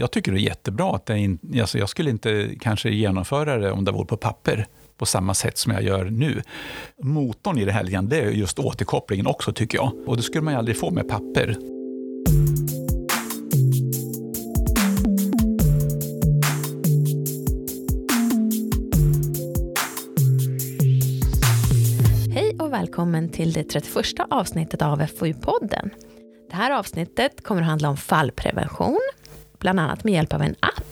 jag tycker det är jättebra. att det är in, alltså Jag skulle inte kanske genomföra det om det vore på papper på samma sätt som jag gör nu. Motorn i det här det är just återkopplingen också, tycker jag. Och det skulle man ju aldrig få med papper. Hej och välkommen till det 31 avsnittet av FoU-podden. Det här avsnittet kommer att handla om fallprevention, bland annat med hjälp av en app.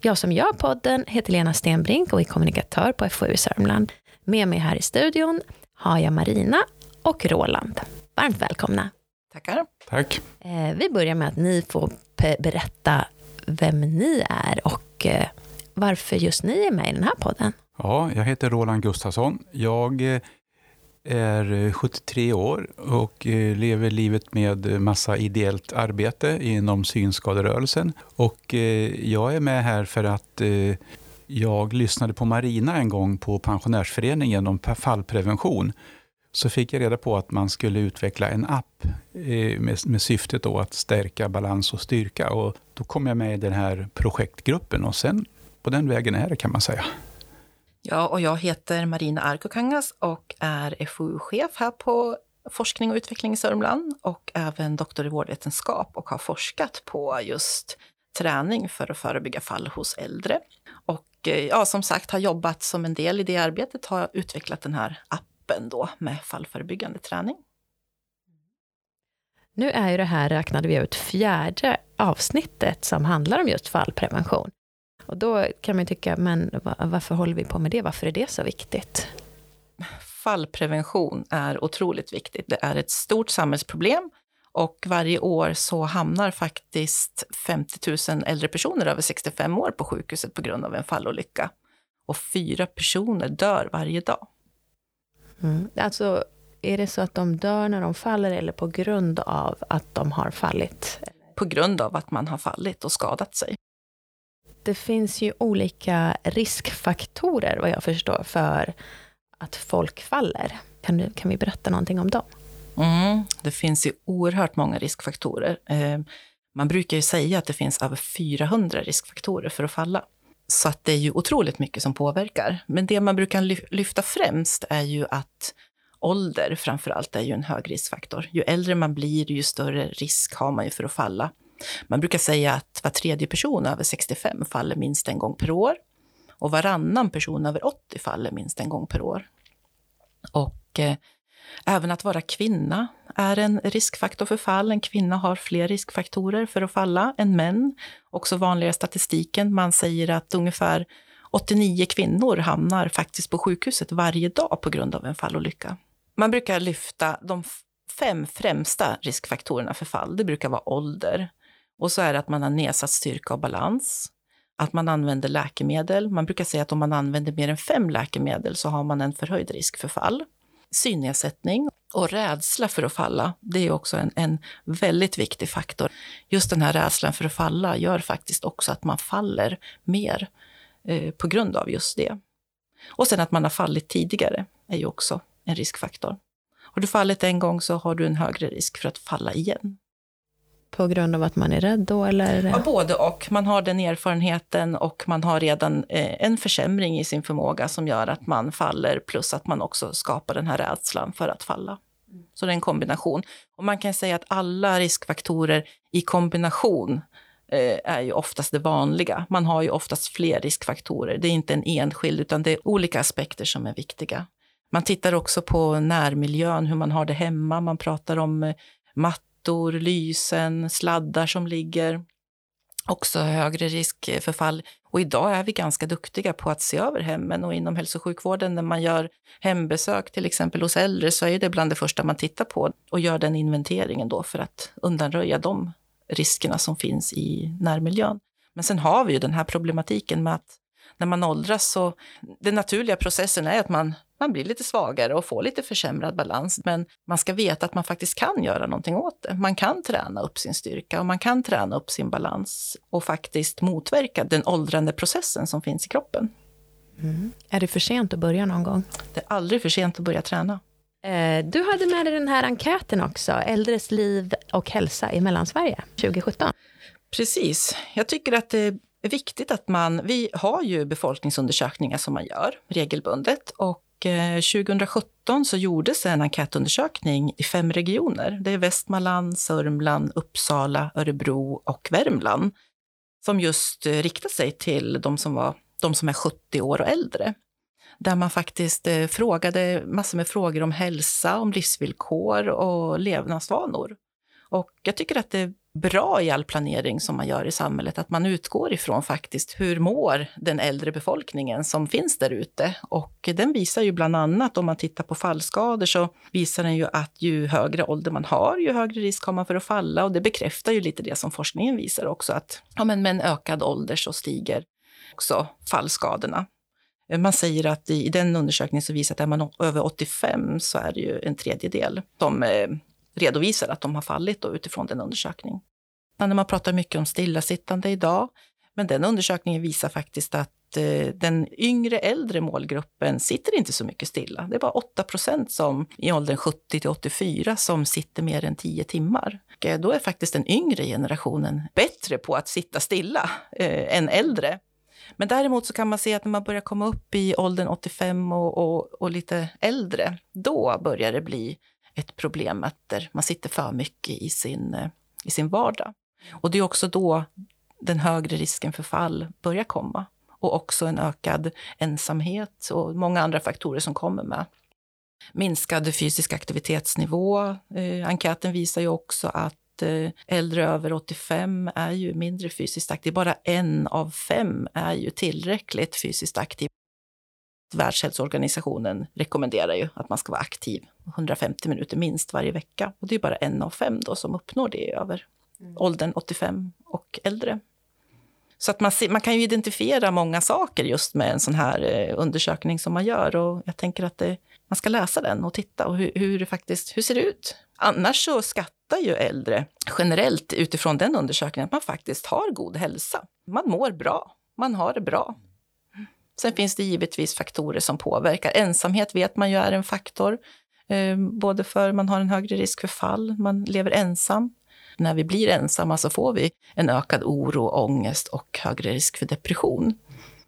Jag som gör podden heter Lena Stenbrink och är kommunikatör på FoU Sörmland. Med mig här i studion har jag Marina och Roland. Varmt välkomna. Tackar. Tack. Eh, vi börjar med att ni får berätta vem ni är och eh, varför just ni är med i den här podden. Ja, jag heter Roland Gustafsson. Jag eh, är eh, 73 år och eh, lever livet med massa ideellt arbete inom synskaderörelsen. Och eh, jag är med här för att jag lyssnade på Marina en gång på pensionärsföreningen om fallprevention. Så fick jag reda på att man skulle utveckla en app med, syftet då att stärka balans och styrka. Och då kom jag med i den här projektgruppen och sen på den vägen är det kan man säga. Ja, och jag heter Marina Arkokangas och är FoU-chef här på forskning och utveckling i Sörmland och även doktor i vårdvetenskap och har forskat på just träning för att förebygga fall hos äldre. Och eh, ja, som sagt har jobbat som en del i det arbetet, har utvecklat den här appen då med fallförebyggande träning. Nu är ju det här, räknade vi ut, fjärde avsnittet som handlar om just fallprevention. Och då kan man tycka, men varför håller vi på med det? Varför är det så viktigt? Fallprevention är otroligt viktigt. Det är ett stort samhällsproblem och varje år så hamnar faktiskt 50 000 äldre personer över 65 år på sjukhuset på grund av en fallolycka. Och fyra personer dör varje dag. Mm. Alltså, är det så att de dör när de faller eller på grund av att de har fallit? På grund av att man har fallit och skadat sig det finns ju olika riskfaktorer, vad jag förstår, för att folk faller. Kan, du, kan vi berätta någonting om dem? Mm, det finns ju oerhört många riskfaktorer. Eh, man brukar ju säga att det finns över 400 riskfaktorer för att falla. Så att det är ju otroligt mycket som påverkar. Men det man brukar lyfta främst är ju att ålder framför allt är ju en hög riskfaktor. Ju äldre man blir, ju större risk har man ju för att falla. Man brukar säga att var tredje person över 65 faller minst en gång per år. Och varannan person över 80 faller minst en gång per år. Och eh, även att vara kvinna är en riskfaktor för fall. En kvinna har fler riskfaktorer för att falla än män. Också vanligare statistiken. Man säger att ungefär 89 kvinnor hamnar faktiskt på sjukhuset varje dag på grund av en fallolycka. Man brukar lyfta de fem främsta riskfaktorerna för fall. Det brukar vara ålder, och så är det att man har nedsatt styrka och balans, att man använder läkemedel. Man brukar säga att om man använder mer än fem läkemedel så har man en förhöjd risk för fall. Synnedsättning och rädsla för att falla, det är också en, en väldigt viktig faktor. Just den här rädslan för att falla gör faktiskt också att man faller mer eh, på grund av just det. Och sen att man har fallit tidigare är ju också en riskfaktor. Har du fallit en gång så har du en högre risk för att falla igen. På grund av att man är rädd då? Eller? Ja, både och. Man har den erfarenheten och man har redan eh, en försämring i sin förmåga som gör att man faller plus att man också skapar den här rädslan för att falla. Så det är en kombination. Och man kan säga att alla riskfaktorer i kombination eh, är ju oftast det vanliga. Man har ju oftast fler riskfaktorer. Det är inte en enskild, utan det är olika aspekter som är viktiga. Man tittar också på närmiljön, hur man har det hemma. Man pratar om eh, matt mattor, lysen, sladdar som ligger. Också högre risk för fall. Och idag är vi ganska duktiga på att se över hemmen och inom hälso och sjukvården när man gör hembesök till exempel hos äldre så är det bland det första man tittar på och gör den inventeringen då för att undanröja de riskerna som finns i närmiljön. Men sen har vi ju den här problematiken med att när man åldras så den naturliga processen är att man man blir lite svagare och får lite försämrad balans. Men man ska veta att man faktiskt kan göra någonting åt det. Man kan träna upp sin styrka och man kan träna upp sin balans och faktiskt motverka den åldrande processen som finns i kroppen. Mm. Är det för sent att börja någon gång? Det är aldrig för sent att börja träna. Eh, du hade med dig den här enkäten också, Äldres liv och hälsa i Mellansverige 2017. Precis. Jag tycker att det är viktigt att man... Vi har ju befolkningsundersökningar som man gör regelbundet. Och Eh, 2017 så gjordes en enkätundersökning i fem regioner. Det är Västmanland, Sörmland, Uppsala, Örebro och Värmland. Som just eh, riktar sig till de som, var, de som är 70 år och äldre. Där man faktiskt eh, frågade massor med frågor om hälsa, om livsvillkor och levnadsvanor. Och jag tycker att det bra i all planering som man gör i samhället, att man utgår ifrån faktiskt hur mår den äldre befolkningen som finns där ute. Och den visar ju bland annat, om man tittar på fallskador, så visar den ju att ju högre ålder man har, ju högre risk har man för att falla. Och det bekräftar ju lite det som forskningen visar också, att ja, men med en ökad ålder så stiger också fallskadorna. Man säger att i, den undersökningen så visar att är man över 85 så är det ju en tredjedel som eh, redovisar att de har fallit då, utifrån den undersökningen. När man pratar mycket om stillasittande idag, men den undersökningen visar faktiskt att eh, den yngre äldre målgruppen sitter inte så mycket stilla. Det är bara 8 procent som i åldern 70 till 84 som sitter mer än 10 timmar. Och eh, då är faktiskt den yngre generationen bättre på att sitta stilla eh, än äldre. Men däremot så kan man se att när man börjar komma upp i åldern 85 och, och, och lite äldre, då börjar det bli ett problem att man sitter för mycket i sin, eh, i sin vardag. Och det är också då den högre risken för fall börjar komma. Och också en ökad ensamhet och många andra faktorer som kommer med. Minskad fysisk aktivitetsnivå. Eh, enkäten visar ju också att eh, äldre över 85 är ju mindre fysiskt aktiv. Bara en av fem är ju tillräckligt fysiskt aktiv. Världshälsoorganisationen rekommenderar ju att man ska vara aktiv 150 minuter minst varje vecka. Och det är bara en av fem då som uppnår det över mm. åldern 85 och äldre. Så att man, man kan ju identifiera många saker just med en sån här eh, undersökning som man gör. Och jag tänker att det, man ska läsa den och titta och hur, hur det faktiskt hur ser det ut. Annars så skattar ju äldre generellt utifrån den undersökningen att man faktiskt har god hälsa. Man mår bra, man har det bra. Sen finns det givetvis faktorer som påverkar. Ensamhet vet man ju är en faktor, eh, både för man har en högre risk för fall, man lever ensam. När vi blir ensamma så får vi en ökad oro, ångest och högre risk för depression.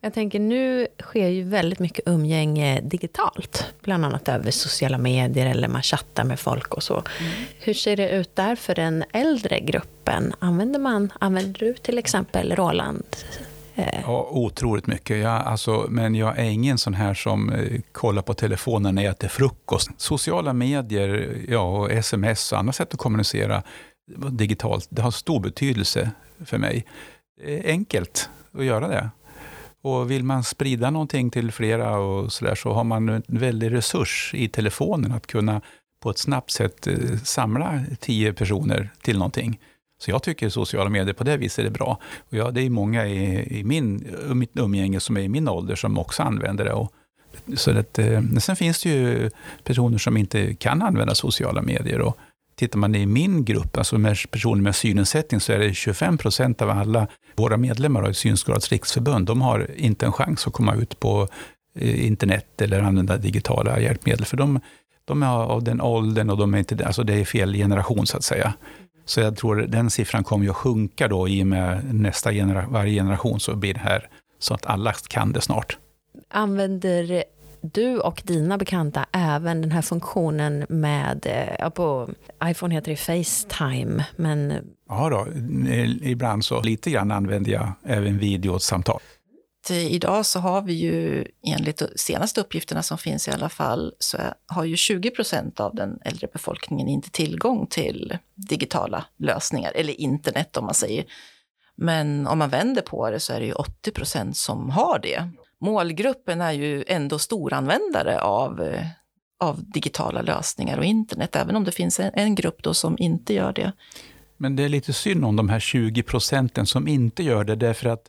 Jag tänker nu sker ju väldigt mycket umgänge digitalt, bland annat över sociala medier eller man chattar med folk och så. Mm. Hur ser det ut där för den äldre gruppen? Använder, man, använder du till exempel Roland. Ja, otroligt mycket. Jag, alltså, men jag är ingen sån här som eh, kollar på telefonen när jag äter frukost. Sociala medier, ja, och sms och andra sätt att kommunicera digitalt, det har stor betydelse för mig. Det är enkelt att göra det. Och vill man sprida någonting till flera och så, där, så har man en väldig resurs i telefonen att kunna på ett snabbt sätt eh, samla tio personer till någonting. Så jag tycker sociala medier på det viset är bra. Och ja, det är många i, i min, mitt umgänge som är i min ålder som också använder det. Och, så att, eh, sen finns det ju personer som inte kan använda sociala medier. Och tittar man i min grupp, alltså med personer med synnedsättning, så är det 25 procent av alla våra medlemmar i Synskadades riksförbund, de har inte en chans att komma ut på eh, internet eller använda digitala hjälpmedel. För de, de är av den åldern och de är inte, alltså det är fel generation så att säga. Så jag tror den siffran kommer ju att sjunka då i och med nästa genera varje generation så blir det här så att alla kan det snart. Använder du och dina bekanta även den här funktionen med, ja, på iPhone heter det Facetime, men... Ja då, ibland så lite grann använder jag även videosamtal Eh, idag så har vi ju enligt de senaste uppgifterna som finns i alla fall, så har ju 20 procent av den äldre befolkningen inte tillgång till digitala lösningar, eller internet om man säger. Men om man vänder på det så är det ju 80 procent som har det. Målgruppen är ju ändå storanvändare av, eh, av digitala lösningar och internet, även om det finns en, en grupp då som inte gör det. Men det är lite synd om de här 20 procenten som inte gör det, därför att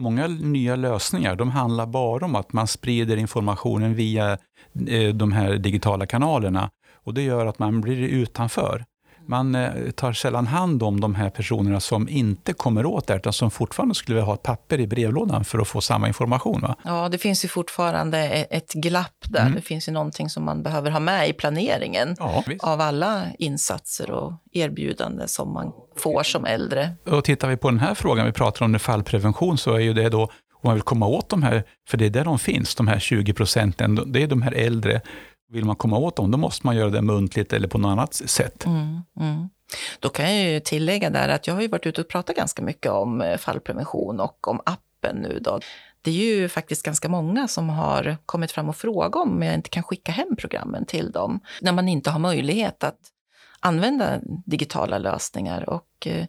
Många nya lösningar de handlar bara om att man sprider informationen via eh, de här digitala kanalerna och det gör att man blir utanför man eh, tar sällan hand om de här personerna som inte kommer åt det, utan som fortfarande skulle vilja ha ett papper i brevlådan för att få samma information. Va? Ja, det finns ju fortfarande e- ett glapp där. Mm. Det finns ju någonting som man behöver ha med i planeringen ja, av alla insatser och erbjudanden som man får som äldre. Och tittar vi på den här frågan, vi pratar om fallprevention, så är ju det då om man vill komma åt de här, för det är där de finns, de här 20 procenten, det är de här äldre. Vill man komma åt dem, då måste man göra det muntligt eller på något annat sätt. Mm, mm. Då kan jag ju tillägga där att jag har ju varit ute och pratat ganska mycket om eh, fallprevention och om appen nu då. Det är ju faktiskt ganska många som har kommit fram och frågat om jag inte kan skicka hem programmen till dem, när man inte har möjlighet att använda digitala lösningar. Och eh,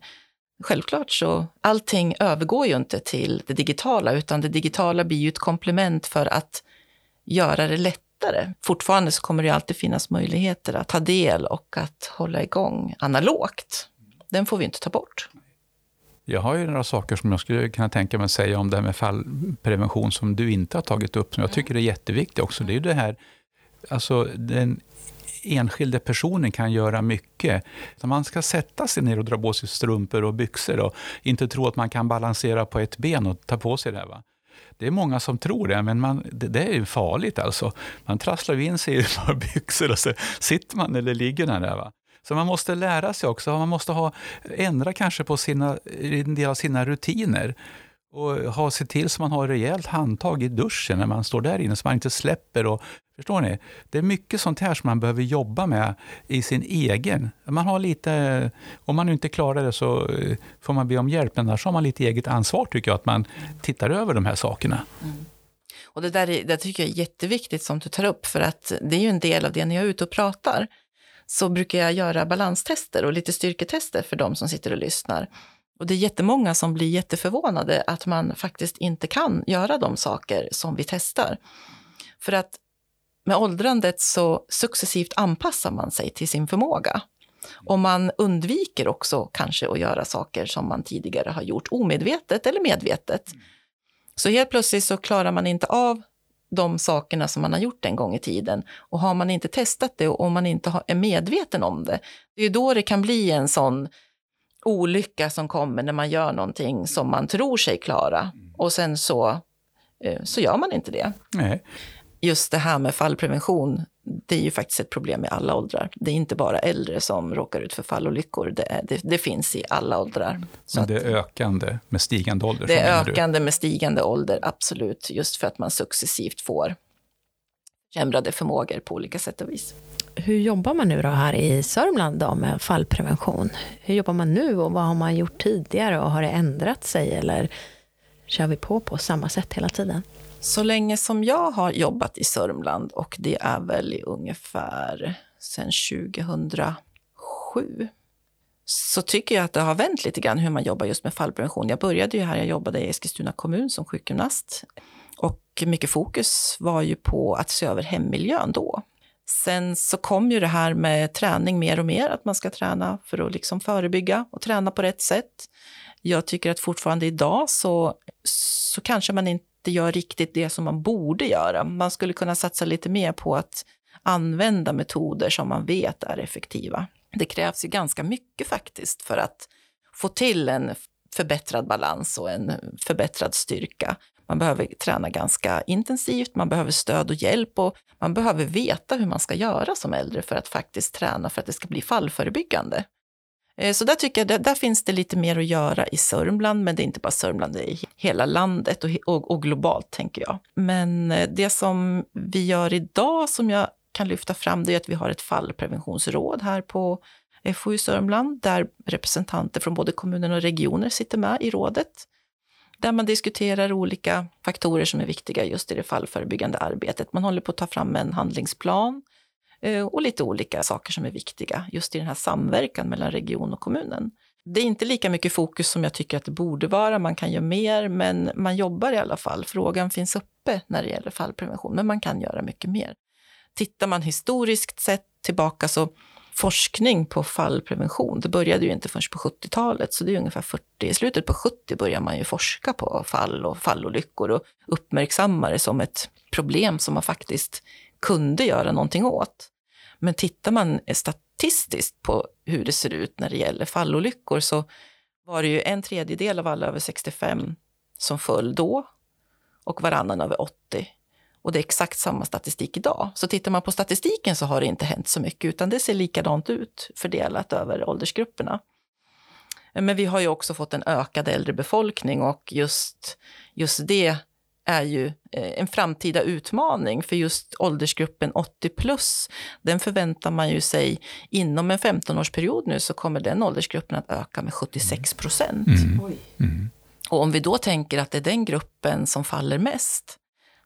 självklart så, allting övergår ju inte till det digitala, utan det digitala blir ju ett komplement för att göra det lättare. Fortfarande så kommer det alltid finnas möjligheter att ta del och att hålla igång analogt. Den får vi inte ta bort. Jag har ju några saker som jag skulle kunna tänka mig att säga om det här med fallprevention som du inte har tagit upp, som jag tycker är jätteviktigt också. Det är ju det här, alltså den enskilde personen kan göra mycket. Så man ska sätta sig ner och dra på sig strumpor och byxor och inte tro att man kan balansera på ett ben och ta på sig det. Va? Det är många som tror det, men man, det, det, är farligt alltså. Man trasslar in sig i par byxor och så sitter man eller ligger man där. Va? Så man måste lära sig också, man måste ha, ändra kanske på sina, en del av sina rutiner och ha se till så man har rejält handtag i duschen när man står där inne så man inte släpper. Och, förstår ni? Det är mycket sånt här som man behöver jobba med i sin egen. Man har lite, om man inte klarar det så eh, får man be om hjälp, men annars har man lite eget ansvar tycker jag, att man tittar över de här sakerna. Mm. Och det där är, det tycker jag är jätteviktigt som du tar upp, för att det är ju en del av det när jag är ute och pratar så brukar jag göra balanstester och lite styrketester för de som sitter och lyssnar. Och det är jättemånga som blir jätteförvånade att man faktiskt inte kan göra de saker som vi testar. För att med åldrandet så successivt anpassar man sig till sin förmåga. Och man undviker också kanske att göra saker som man tidigare har gjort omedvetet eller medvetet. Så helt plötsligt så klarar man inte av de sakerna som man har gjort en gång i tiden. Och har man inte testat det och om man inte är medveten om det, det är då det kan bli en sån olycka som kommer när man gör någonting som man tror sig klara och sen så, eh, så gör man inte det. Nej. Just det här med fallprevention, det är ju faktiskt ett problem i alla åldrar. Det är inte bara äldre som råkar ut för fallolyckor, det, det, det finns i alla åldrar. Så Men det är ökande med stigande ålder? Det är ökande med stigande ålder, absolut. Just för att man successivt får försämrade förmågor på olika sätt och vis. Hur jobbar man nu då här i Sörmland då med fallprevention? Hur jobbar man nu och vad har man gjort tidigare och har det ändrat sig eller kör vi på på samma sätt hela tiden? Så länge som jag har jobbat i Sörmland och det är väl i ungefär sedan 2007 så tycker jag att det har vänt lite grann hur man jobbar just med fallprevention. Jag började ju här, jag jobbade i Eskilstuna kommun som sjukgymnast och mycket fokus var ju på att se över hemmiljön då. Sen så kom ju det här med träning mer och mer, att man ska träna för att liksom förebygga och träna på rätt sätt. Jag tycker att fortfarande idag så, så kanske man inte gör riktigt det som man borde göra. Man skulle kunna satsa lite mer på att använda metoder som man vet är effektiva. Det krävs ju ganska mycket faktiskt för att få till en förbättrad balans och en förbättrad styrka. Man behöver träna ganska intensivt, man behöver stöd och hjälp och man behöver veta hur man ska göra som äldre för att faktiskt träna för att det ska bli fallförebyggande. Eh, så där tycker jag, där, finns det lite mer att göra i Sörmland, men det är inte bara Sörmland, det är i hela landet och, och, och globalt tänker jag. Men eh, det som vi gör idag som jag kan lyfta fram, det är att vi har ett fallpreventionsråd här på FoU Sörmland, där representanter från både kommuner och regioner sitter med i rådet där man diskuterar olika faktorer som är viktiga just i det fallförebyggande arbetet. Man håller på att ta fram en handlingsplan Eh, och lite olika saker som är viktiga just i den här samverkan mellan region och kommunen. Det är inte lika mycket fokus som jag tycker att det borde vara. Man kan göra mer, men man jobbar i alla fall. Frågan finns uppe när det gäller fallprevention, men man kan göra mycket mer. Tittar man historiskt sett tillbaka så forskning på fallprevention. Det började ju inte förrän på 70-talet, så det är ungefär 40, i slutet på 70 börjar man ju forska på fall och fallolyckor och uppmärksamma det som ett problem som man faktiskt kunde göra någonting åt. Men tittar man statistiskt på hur det ser ut när det gäller fallolyckor så var det ju en tredjedel av alla över 65 som föll då och varannan över 80. Och det är exakt samma statistik idag. Så tittar man på statistiken så har det inte hänt så mycket, utan det ser likadant ut fördelat över åldersgrupperna. Men vi har ju också fått en ökad äldre befolkning och just, just det är ju eh, en framtida utmaning för just åldersgruppen 80 plus. Den förväntar man ju sig inom en 15-årsperiod nu så kommer den åldersgruppen att öka med 76 procent. Mm. Mm. Och om vi då tänker att det är den gruppen som faller mest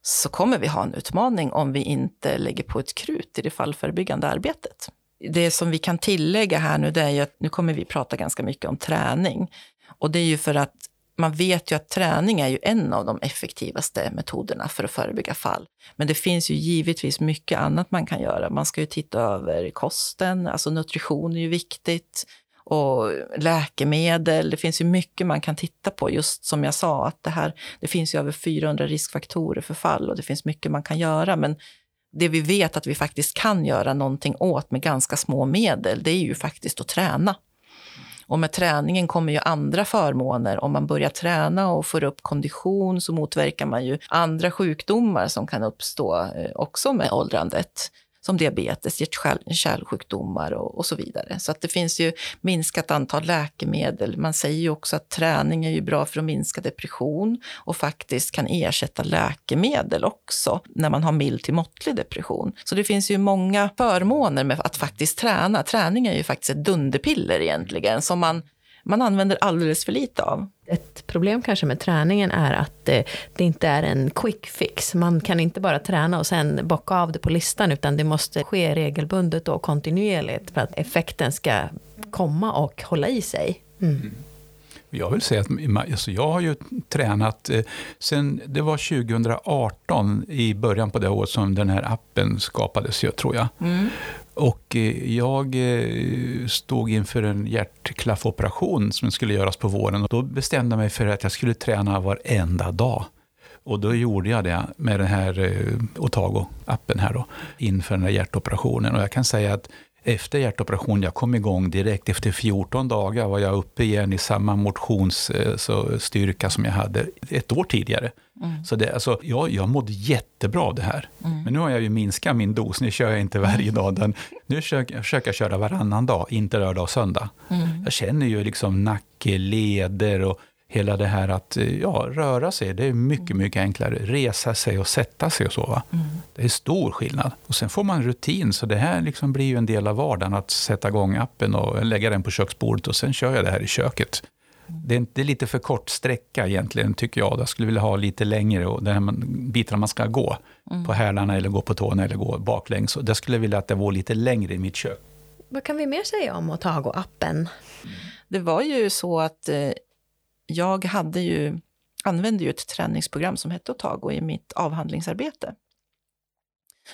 så kommer vi ha en utmaning om vi inte lägger på ett krut i det fallförebyggande arbetet. Det som vi kan tillägga här nu, det är ju att nu kommer vi prata ganska mycket om träning. Och det är ju för att man vet ju att träning är ju en av de effektivaste metoderna för att förebygga fall. Men det finns ju givetvis mycket annat man kan göra. Man ska ju titta över kosten, alltså nutrition är ju viktigt och läkemedel. Det finns ju mycket man kan titta på. Just som jag sa, att det, här, det finns ju över 400 riskfaktorer för fall och det finns mycket man kan göra. Men det vi vet att vi faktiskt kan göra någonting åt med ganska små medel, det är ju faktiskt att träna. Och med träningen kommer ju andra förmåner. Om man börjar träna och får upp kondition så motverkar man ju andra sjukdomar som kan uppstå eh, också med åldrandet som diabetes, hjärt-kärlsjukdomar och, och, så vidare. Så att det finns ju minskat antal läkemedel. Man säger ju också att träning är ju bra för att minska depression och faktiskt kan ersätta läkemedel också när man har mild till måttlig depression. Så det finns ju många förmåner med att faktiskt träna. Träning är ju faktiskt ett dunderpiller egentligen som man man använder alldeles för lite av. Ett problem kanske med träningen är att det, det, inte är en quick fix. Man kan inte bara träna och sen bocka av det på listan, utan det måste ske regelbundet och kontinuerligt för att effekten ska komma och hålla i sig. Mm. mm. Jag vill säga att alltså jag har ju tränat eh, sen det var 2018 i början på det året som den här appen skapades, jag tror jag. Mm. Och eh, jag eh, stod inför en hjärtklaffoperation som skulle göras på våren. Och då bestämde jag mig för att jag skulle träna varenda dag. Och då gjorde jag det med den här eh, Otago-appen här då, inför den här hjärtoperationen. Och jag kan säga att efter hjärtoperationen, jag kom igång direkt. Efter 14 dagar var jag uppe igen i samma motionsstyrka som jag hade ett år tidigare. Mm. Så det, alltså, jag, jag mådde jättebra av det här. Mm. Men nu har jag ju minskat min dos, nu kör jag inte varje dag. Den, nu försöker, försöker jag köra varannan dag, inte lördag och söndag. Mm. Jag känner ju liksom nacke, leder och hela det här att ja, röra sig, det är mycket, mm. mycket enklare. Resa sig och sätta sig och så. Mm. Det är stor skillnad. Och sen får man rutin, så det här liksom blir ju en del av vardagen. Att sätta igång appen och lägga den på köksbordet och sen kör jag det här i köket. Det är, det är lite för kort sträcka egentligen, tycker jag. Jag skulle vilja ha lite längre, och den här bitarna man ska gå mm. på hälarna eller gå på tårna eller gå baklänges. Jag skulle vilja att det var lite längre i mitt kök. Vad kan vi mer säga om Otago-appen? Det var ju så att eh, jag hade ju, använde ju ett träningsprogram som hette Otago i mitt avhandlingsarbete.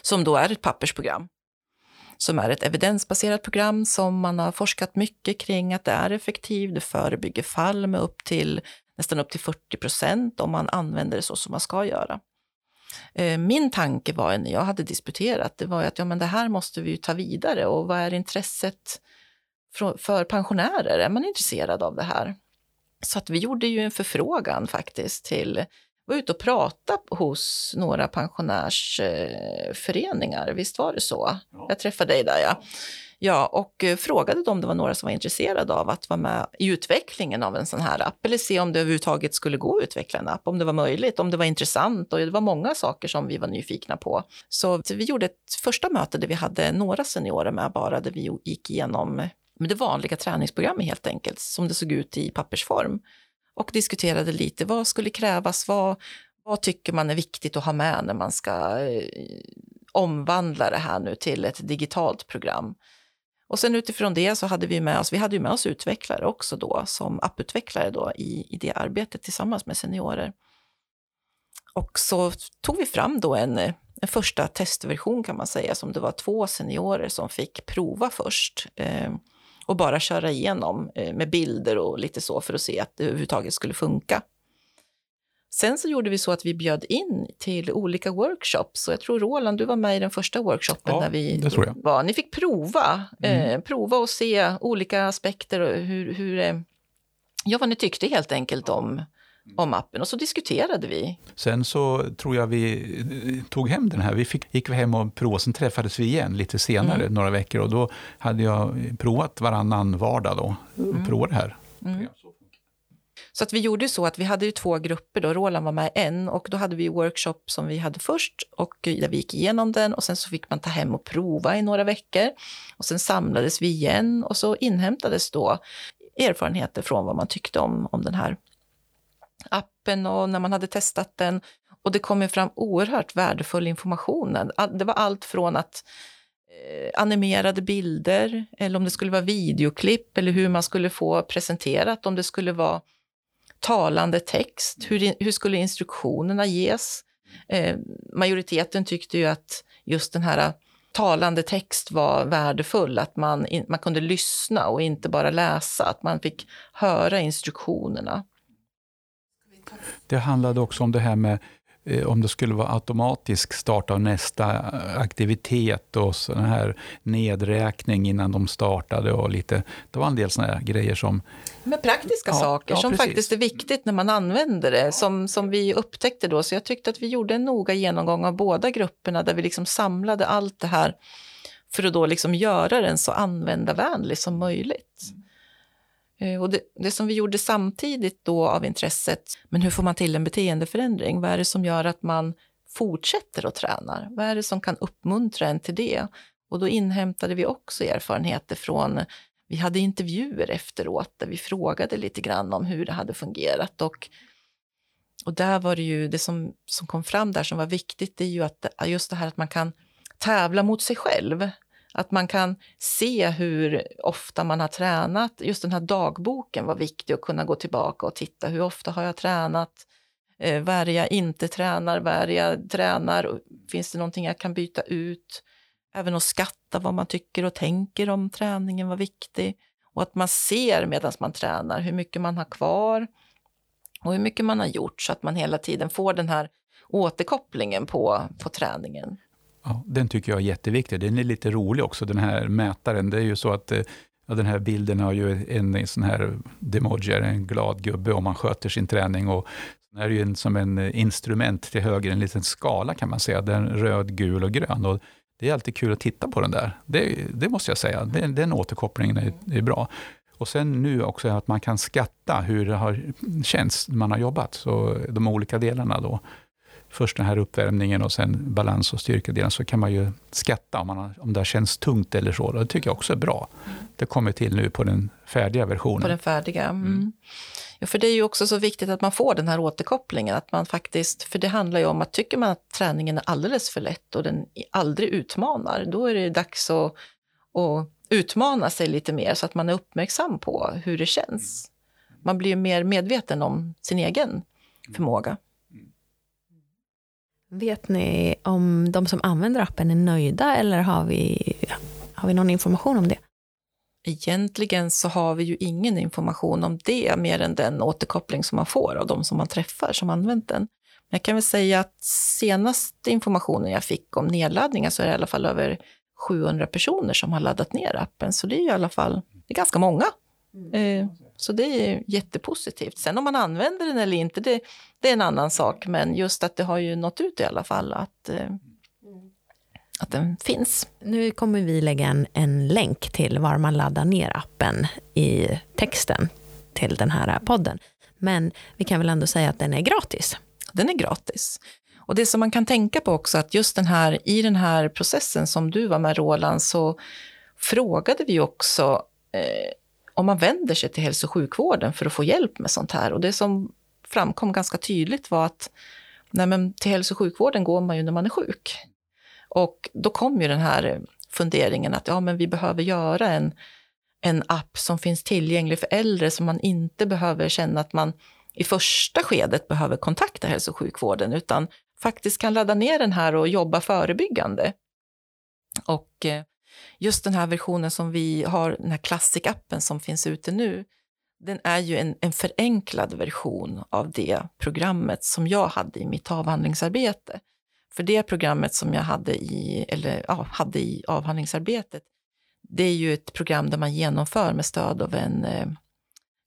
Som då är ett pappersprogram. Som är ett evidensbaserat program som man har forskat mycket kring att det är effektivt. Det förebygger fall med upp till nästan upp till 40 procent om man använder det så som man ska göra. Eh, min tanke var när jag hade disputerat, det var att ja, men det här måste vi ju ta vidare och vad är intresset för pensionärer? Är man intresserad av det här? Så att vi gjorde ju en förfrågan faktiskt till var ute och pratade hos några pensionärsföreningar, visst var det så? Ja. Jag träffade dig där ja. Ja, och eh, frågade dem om det var några som var intresserade av att vara med i utvecklingen av en sån här app, eller se om det överhuvudtaget skulle gå att utveckla en app, om det var möjligt, om det var intressant och det var många saker som vi var nyfikna på. Så vi gjorde ett första möte där vi hade några seniorer med bara, där vi gick igenom med det vanliga träningsprogrammet helt enkelt, som det såg ut i pappersform. Och diskuterade lite, vad skulle krävas, vad, vad tycker man är viktigt att ha med när man ska eh, omvandla det här nu till ett digitalt program. Och sen utifrån det så hade vi med oss, vi hade ju med oss utvecklare också då, som apputvecklare då i, i det arbetet tillsammans med seniorer. Och så tog vi fram då en, en första testversion kan man säga, som det var två seniorer som fick prova först. Eh, och bara köra igenom eh, med bilder och lite så för att se att det överhuvudtaget skulle funka. Sen så gjorde vi så att vi bjöd in till olika workshops. Och jag tror Roland, du var med i den första workshopen Ja, när vi var. Ni fick prova, Mm. eh, prova och se olika aspekter och hur, hur eh, ja, vad ni tyckte helt enkelt om, om appen. Och så diskuterade vi. Sen så tror jag vi eh, tog hem den här. Vi fick, gick vi hem och provade, sen träffades vi igen lite senare, Mm. några veckor. Och då hade jag provat varannan vardag då, och provat det här. Mm. Så att vi gjorde så att vi hade ju två grupper då, Roland var med i en och då hade vi workshop som vi hade först och där vi gick igenom den och sen så fick man ta hem och prova i några veckor och sen samlades vi igen och så inhämtades då erfarenheter från vad man tyckte om, om den här appen och när man hade testat den. Och det kom ju fram oerhört värdefull information. Det var allt från att eh, animerade bilder, eller om det skulle vara videoklipp, eller hur man skulle få presenterat, om det skulle vara talande text, hur, hur skulle instruktionerna ges? Eh, majoriteten tyckte ju att just den här talande text var värdefull, att man, in, man kunde lyssna och inte bara läsa, att man fick höra instruktionerna. Det handlade också om det här med eh, om det skulle vara automatisk start av nästa eh, aktivitet och sån här nedräkning innan de startade och lite, det var en del såna här grejer som, Med praktiska Ja, saker ja, som precis. faktiskt är viktigt när man använder det, som, som vi upptäckte då. Så jag tyckte att vi gjorde en noga genomgång av båda grupperna där vi liksom samlade allt det här för att då liksom göra den så användarvänlig som möjligt. Eh, och det, det som vi gjorde samtidigt då av intresset, men hur får man till en beteendeförändring? Vad är det som gör att man fortsätter att träna? Vad är det som kan uppmuntra en till det? Och då inhämtade vi också erfarenheter från vi hade intervjuer efteråt där vi frågade lite grann om hur det hade fungerat. Och, och där var det ju det som, som kom fram där som var viktigt, det är ju att just det här att man kan tävla mot sig själv. Att man kan se hur ofta man har tränat. Just den här dagboken var viktig att kunna gå tillbaka och titta. Hur ofta har jag tränat? Eh, vad är det jag inte tränar? Vad är det jag tränar? Finns det någonting jag kan byta ut? Även att skatta vad man tycker och tänker om träningen var viktig. Och att man ser medan man tränar hur mycket man har kvar och hur mycket man har gjort så att man hela tiden får den här återkopplingen på, på träningen ja, den tycker jag är jätteviktig. Den är lite rolig också, den här mätaren. Det är ju så att eh, ja, den här bilden har ju en, en sån här demoji, en glad gubbe om man sköter sin träning. Och den är ju en, som en eh, instrument till höger, en liten skala kan man säga, den röd, gul och grön. Och det är alltid kul att titta på den där. Det, det måste jag säga, den, den återkopplingen är, är bra. Och sen nu också att man kan skatta hur det har känts när man har jobbat. Så de olika delarna då. Först den här uppvärmningen och sen balans och styrkedelen. Så kan man ju skatta om, man om det har känts tungt eller så. Det tycker jag också är bra. Det kommer till nu på den färdiga versionen. På den färdiga. Mm. Ja, för det är ju också så viktigt att man får den här återkopplingen. Att man faktiskt, för det handlar ju om att tycker man att träningen är alldeles för lätt och den aldrig utmanar, då är det dags att, att utmana sig lite mer så att man är uppmärksam på hur det känns. Man blir ju mer medveten om sin egen förmåga. Vet ni om de som använder appen är nöjda eller har vi, har vi någon information om det? Egentligen så har vi ju ingen information om det mer än den återkoppling som man får av de som man träffar som använt den. Men jag kan väl säga att senaste informationen jag fick om nedladdningar så är det i alla fall över 700 personer som har laddat ner appen. Så det är ju i alla fall det är ganska många. Eh, Så det är jättepositivt. Sen om man använder den eller inte, det, det är en annan sak. Men just att det har ju nått ut i alla fall att, eh, att den finns. Nu kommer vi lägga en, en länk till var man laddar ner appen i texten till den här podden. Men vi kan väl ändå säga att den är gratis. Den är gratis. Och det som man kan tänka på också, att just den här, i den här processen som du var med Roland, så frågade vi också eh, om man vänder sig till hälso och sjukvården för att få hjälp med sånt här. Och det som framkom ganska tydligt var att nej men, till hälso och sjukvården går man ju när man är sjuk. Och då kom ju den här funderingen att ja, men vi behöver göra en, en app som finns tillgänglig för äldre, så man inte behöver känna att man i första skedet behöver kontakta hälso och sjukvården, utan faktiskt kan ladda ner den här och jobba förebyggande. Och eh, just den här versionen som vi har, den här klassikappen som finns ute nu, den är ju en, en förenklad version av det programmet som jag hade i mitt avhandlingsarbete. För det programmet som jag hade i, eller, ja, hade i avhandlingsarbetet, det är ju ett program där man genomför med stöd av en eh,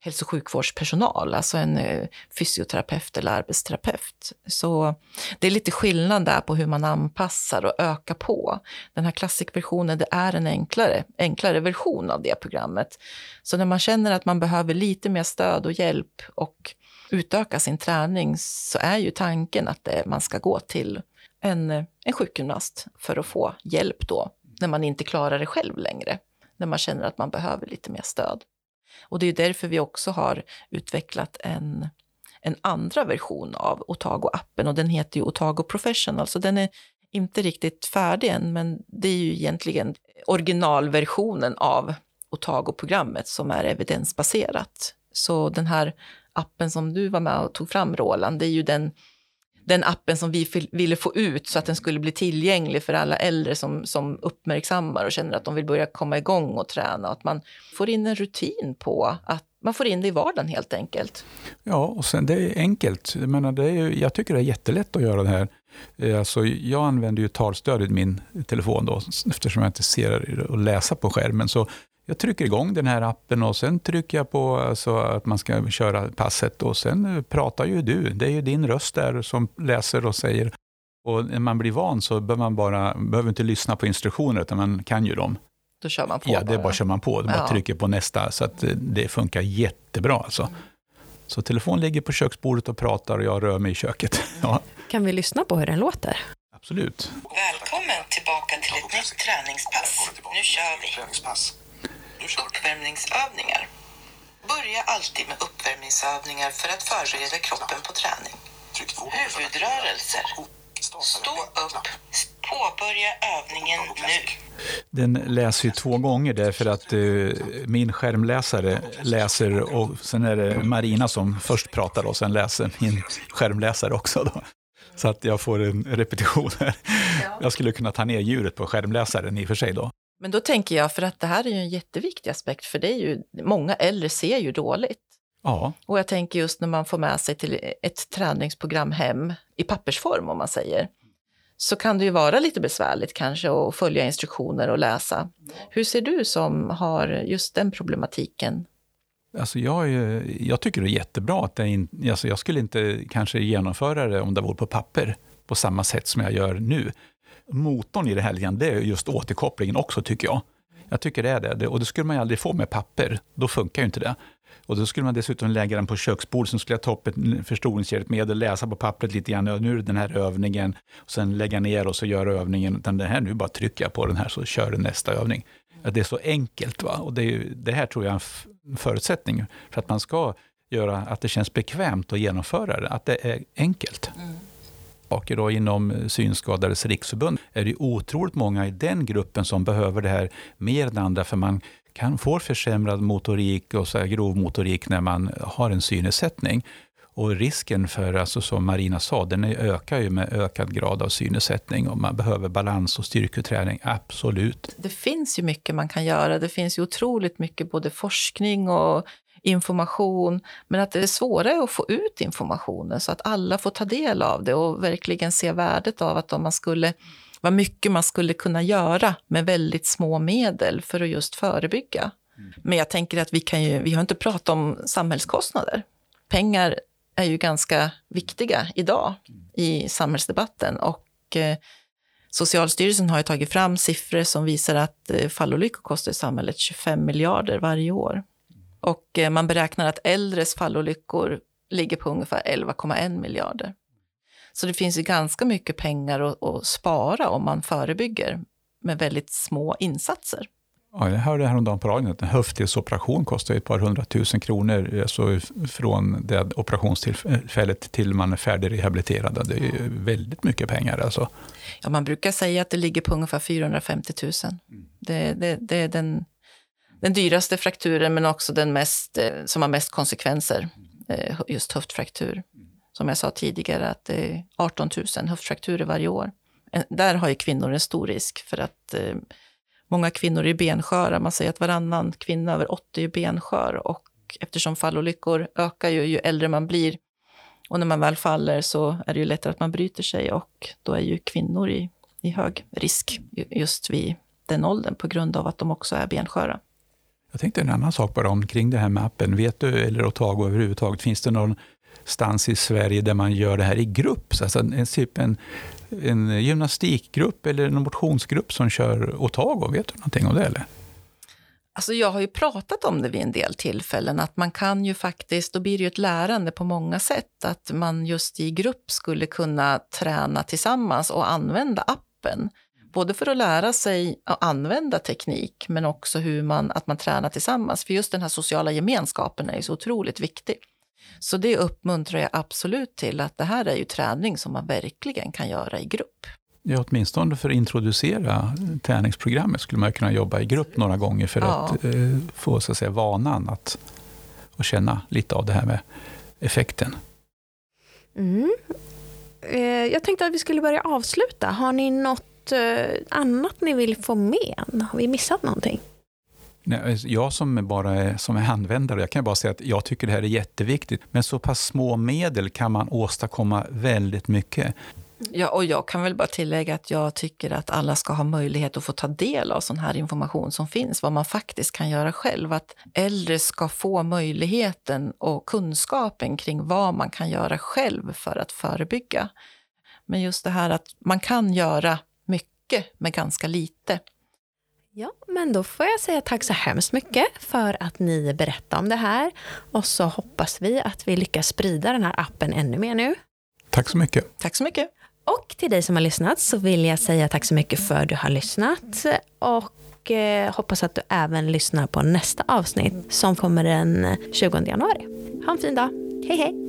hälso och sjukvårdspersonal, alltså en eh, fysioterapeut eller arbetsterapeut. Så det är lite skillnad där på hur man anpassar och ökar på. Den här klassikversionen, det är en enklare, enklare version av det programmet. Så när man känner att man behöver lite mer stöd och hjälp och utöka sin träning så är ju tanken att det, man ska gå till en, eh, en sjukgymnast för att få hjälp då, när man inte klarar det själv längre. När man känner att man behöver lite mer stöd. Och det är därför vi också har utvecklat en, en andra version av Otago-appen och den heter ju Otago Professional, så den är inte riktigt färdig än, men det är ju egentligen originalversionen av Otago-programmet som är evidensbaserat. Så den här appen som du var med och tog fram, Roland, det är ju den den appen som vi ville få ut så att den skulle bli tillgänglig för alla äldre som, som uppmärksammar och känner att de vill börja komma igång och träna. Att man får in en rutin på att man får in det i vardagen helt enkelt. Ja, och sen det är enkelt. Jag, menar, det är, jag tycker det är jättelätt att göra det här. Eh, alltså, jag använder ju talstöd i min telefon då, eftersom jag inte ser och läsa på skärmen. Så jag trycker igång den här appen och sen trycker jag på alltså, att man ska köra passet och sen eh, pratar ju du. Det är ju din röst där som läser och säger. Och när man blir van så behöver man bara, behöver inte lyssna på instruktioner utan man kan ju dem. Då kör man på Ja, det är bara kör man på. Du bara trycker på nästa så att eh, det funkar jättebra alltså. Mm. Så telefonen ligger på köksbordet och pratar och jag rör mig i köket. Ja. Kan vi lyssna på hur den låter? Absolut. Välkommen tillbaka till ett nytt träningspass. Nu kör vi. Uppvärmningsövningar. Börja alltid med uppvärmningsövningar för att förbereda kroppen på träning. Huvudrörelser. Stå upp. Påbörja övningen nu. Den läser ju två gånger därför att uh, min skärmläsare läser och sen är det Marina som först pratar och sen läser min skärmläsare också. Då. Så att jag får en repetition här. Jag skulle kunna ta ner ljudet på skärmläsaren i och för sig då. Men då tänker jag, för att det här är ju en jätteviktig aspekt, för det är ju, många äldre ser ju dåligt. Ja. Och jag tänker just när man får med sig till ett träningsprogram hem i pappersform, om man säger, så kan det ju vara lite besvärligt kanske att följa instruktioner och läsa. Hur ser du som har just den problematiken? Alltså jag, jag tycker det är jättebra att det in, alltså jag skulle inte kanske genomföra det om det vore på papper på samma sätt som jag gör nu motorn i det här det är just återkopplingen också, tycker jag. Jag tycker det är det. Och det skulle man ju aldrig få med papper. Då funkar ju inte det. Och då skulle man dessutom lägga den på köksbordet, sen skulle jag ta upp ett förstoringshjälpmedel, läsa på pappret lite grann, nu är det den här övningen, och sen lägga ner och så göra övningen. Utan det här, nu bara trycker jag på den här så kör den nästa övning. Att det är så enkelt. Va? Och det, är, det här tror jag är en förutsättning för att man ska göra att det känns bekvämt att genomföra det, att det är enkelt. Mm saker då inom eh, Synskadades riksförbund är det otroligt många i den gruppen som behöver det här mer än andra, för man kan få försämrad motorik och så här grov motorik när man har en synnedsättning. Och risken för, alltså som Marina sa, den ökar ju med ökad grad av synnedsättning och man behöver balans och styrketräning, absolut. Det finns ju mycket man kan göra. Det finns ju otroligt mycket både forskning och information, men att det är svårare att få ut informationen så att alla får ta del av det och verkligen se värdet av att om man skulle vad mycket man skulle kunna göra med väldigt små medel för att just förebygga. Mm. Men jag tänker att vi, kan ju, vi har inte pratat om samhällskostnader. Pengar är ju ganska viktiga idag i samhällsdebatten och eh, Socialstyrelsen har ju tagit fram siffror som visar att eh, fallolyckor kostar samhället 25 miljarder varje år. Och eh, man beräknar att äldres fallolyckor ligger på ungefär 11,1 miljarder. Så det finns ju ganska mycket pengar att, att spara om man förebygger med väldigt små insatser. Ja, jag hörde häromdagen på radion att en höftledsoperation kostar ett par hundratusen kronor alltså från det operationstillfället till man är färdigrehabiliterad. Det är ju väldigt mycket pengar. Alltså. Ja, man brukar säga att det ligger på ungefär 450 000. Mm. Det, det, det är den den dyraste frakturen men också den mest, eh, som har mest konsekvenser, eh, just höftfraktur. Som jag sa tidigare, att det är 18 000 höftfrakturer varje år. Där har ju kvinnor en stor risk för att eh, många kvinnor är bensköra. Man säger att varannan kvinna över 80 är benskör och och eftersom fallolyckor ökar ju, ju äldre man blir och när man väl faller så är det ju lättare att man bryter sig och då är ju kvinnor i, i hög risk just vid den åldern på grund av att de också är bensköra. Jag tänkte en annan sak bara omkring det här med appen. Vet du, eller Otago överhuvudtaget, finns det någonstans i Sverige där man gör det här i grupp? Alltså en, typ en, en gymnastikgrupp eller en motionsgrupp som kör Otago? Vet du någonting om det? Eller? Alltså jag har ju pratat om det vid en del tillfällen, att man kan ju faktiskt, då blir det ju ett lärande på många sätt, att man just i grupp skulle kunna träna tillsammans och använda appen. Både för att lära sig att använda teknik, men också hur man, att man tränar tillsammans. För just den här sociala gemenskapen är ju så otroligt viktig. Så det uppmuntrar jag absolut till, att det här är ju träning som man verkligen kan göra i grupp. Ja, åtminstone för att introducera träningsprogrammet skulle man kunna jobba i grupp några gånger för ja. att eh, få så att säga, vanan att och känna lite av det här med effekten. Mm. Eh, jag tänkte att vi skulle börja avsluta. Har ni något eh, annat ni vill få med? Har vi missat någonting? Jag som bara är, som är användare, jag kan bara säga att jag tycker det här är jätteviktigt. Med så pass små medel kan man åstadkomma väldigt mycket. Ja, och jag kan väl bara tillägga att jag tycker att alla ska ha möjlighet att få ta del av sån här information som finns, vad man faktiskt kan göra själv. Att äldre ska få möjligheten och kunskapen kring vad man kan göra själv för att förebygga. Men just det här att man kan göra mycket med ganska lite. Ja, men då får jag säga tack så hemskt mycket för att ni berättade om det här. Och så hoppas vi att vi lyckas sprida den här appen ännu mer nu. Tack så mycket. Tack så mycket. Och till dig som har lyssnat så vill jag säga tack så mycket för att du har lyssnat. Och eh, hoppas att du även lyssnar på nästa avsnitt som kommer den 20 januari. Ha en fin dag. Hej hej!